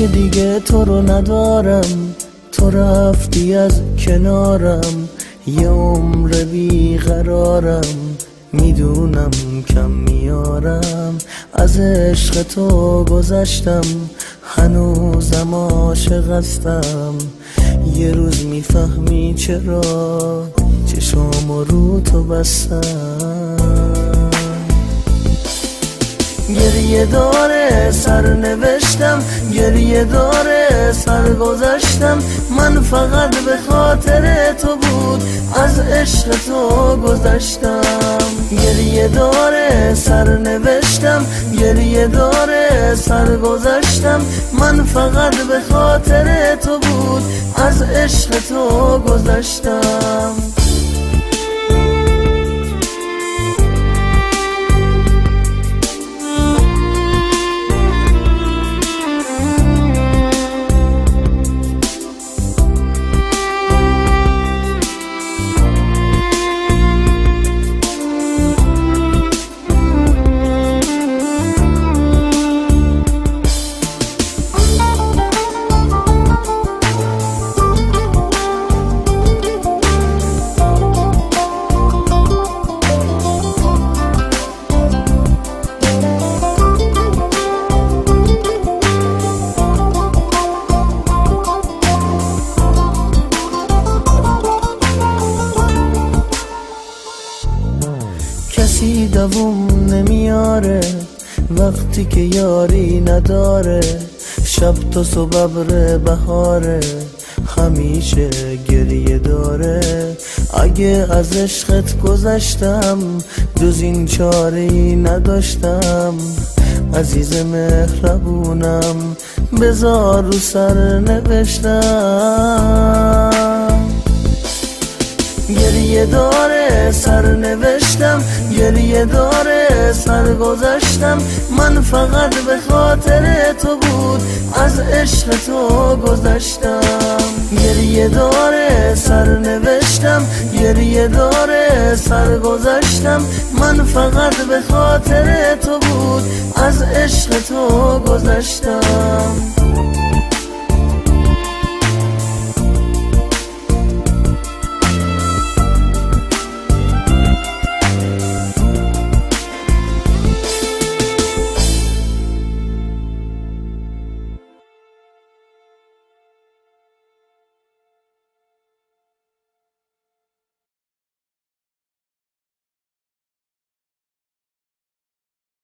دیگه تو رو ندارم تو رفتی از کنارم. یه عمر بیقرارم می‌دونم کم میارم. از عشق تو گذشتم هنوزم عاشق هستم. یه روز می‌فهمی چرا چشام رو تو بستم. گریه داره سر نوشتم گریه داره سر گذشتم من فقط به خاطر تو بود از عشق تو گذشتم. گریه داره سر نوشتم گریه داره سر گذشتم من فقط به خاطر تو بود از عشق تو گذشتم. کسی دووم نمیاره وقتی که یاری نداره شب تا صبح بهاره همیشه گریه داره. اگه از عشقت گذشتم جز این چاره نداشتم. عزیز مهربونم بزار رو سر نوشتم. داره سر نوشتم گریه داره سر گذشتم من فقط به خاطر تو بود از عشق تو گذشتم. گریه داره سر نوشتم گریه داره سر گذشتم من فقط به خاطر تو بود از عشق تو گذشتم.